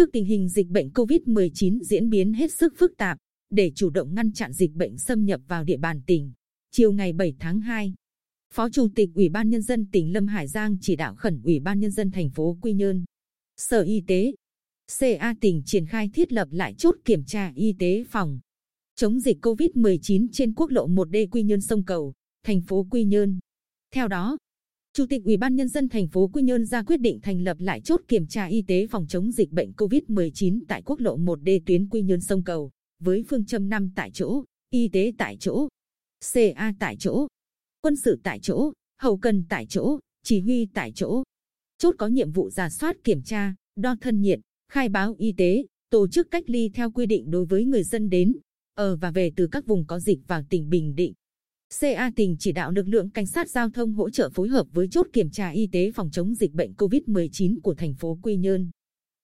Trước tình hình dịch bệnh COVID-19 diễn biến hết sức phức tạp, để chủ động ngăn chặn dịch bệnh xâm nhập vào địa bàn tỉnh, chiều ngày 7 tháng 2, Phó Chủ tịch Ủy ban Nhân dân tỉnh Lâm Hải Giang chỉ đạo khẩn Ủy ban Nhân dân thành phố Quy Nhơn, Sở Y tế, CA tỉnh triển khai thiết lập lại chốt kiểm tra y tế phòng chống dịch COVID-19 trên quốc lộ 1D Quy Nhơn sông Cầu, thành phố Quy Nhơn. Theo đó, Chủ tịch Ủy ban Nhân dân thành phố Quy Nhơn ra quyết định thành lập lại chốt kiểm tra y tế phòng chống dịch bệnh COVID-19 tại quốc lộ 1D tuyến Quy Nhơn sông Cầu, với phương châm 5 tại chỗ, y tế tại chỗ, CA tại chỗ, quân sự tại chỗ, hậu cần tại chỗ, chỉ huy tại chỗ. Chốt có nhiệm vụ giả soát kiểm tra, đo thân nhiệt, khai báo y tế, tổ chức cách ly theo quy định đối với người dân đến, ở và về từ các vùng có dịch vào tỉnh Bình Định. CA tỉnh chỉ đạo lực lượng cảnh sát giao thông hỗ trợ phối hợp với chốt kiểm tra y tế phòng chống dịch bệnh COVID-19 của thành phố Quy Nhơn.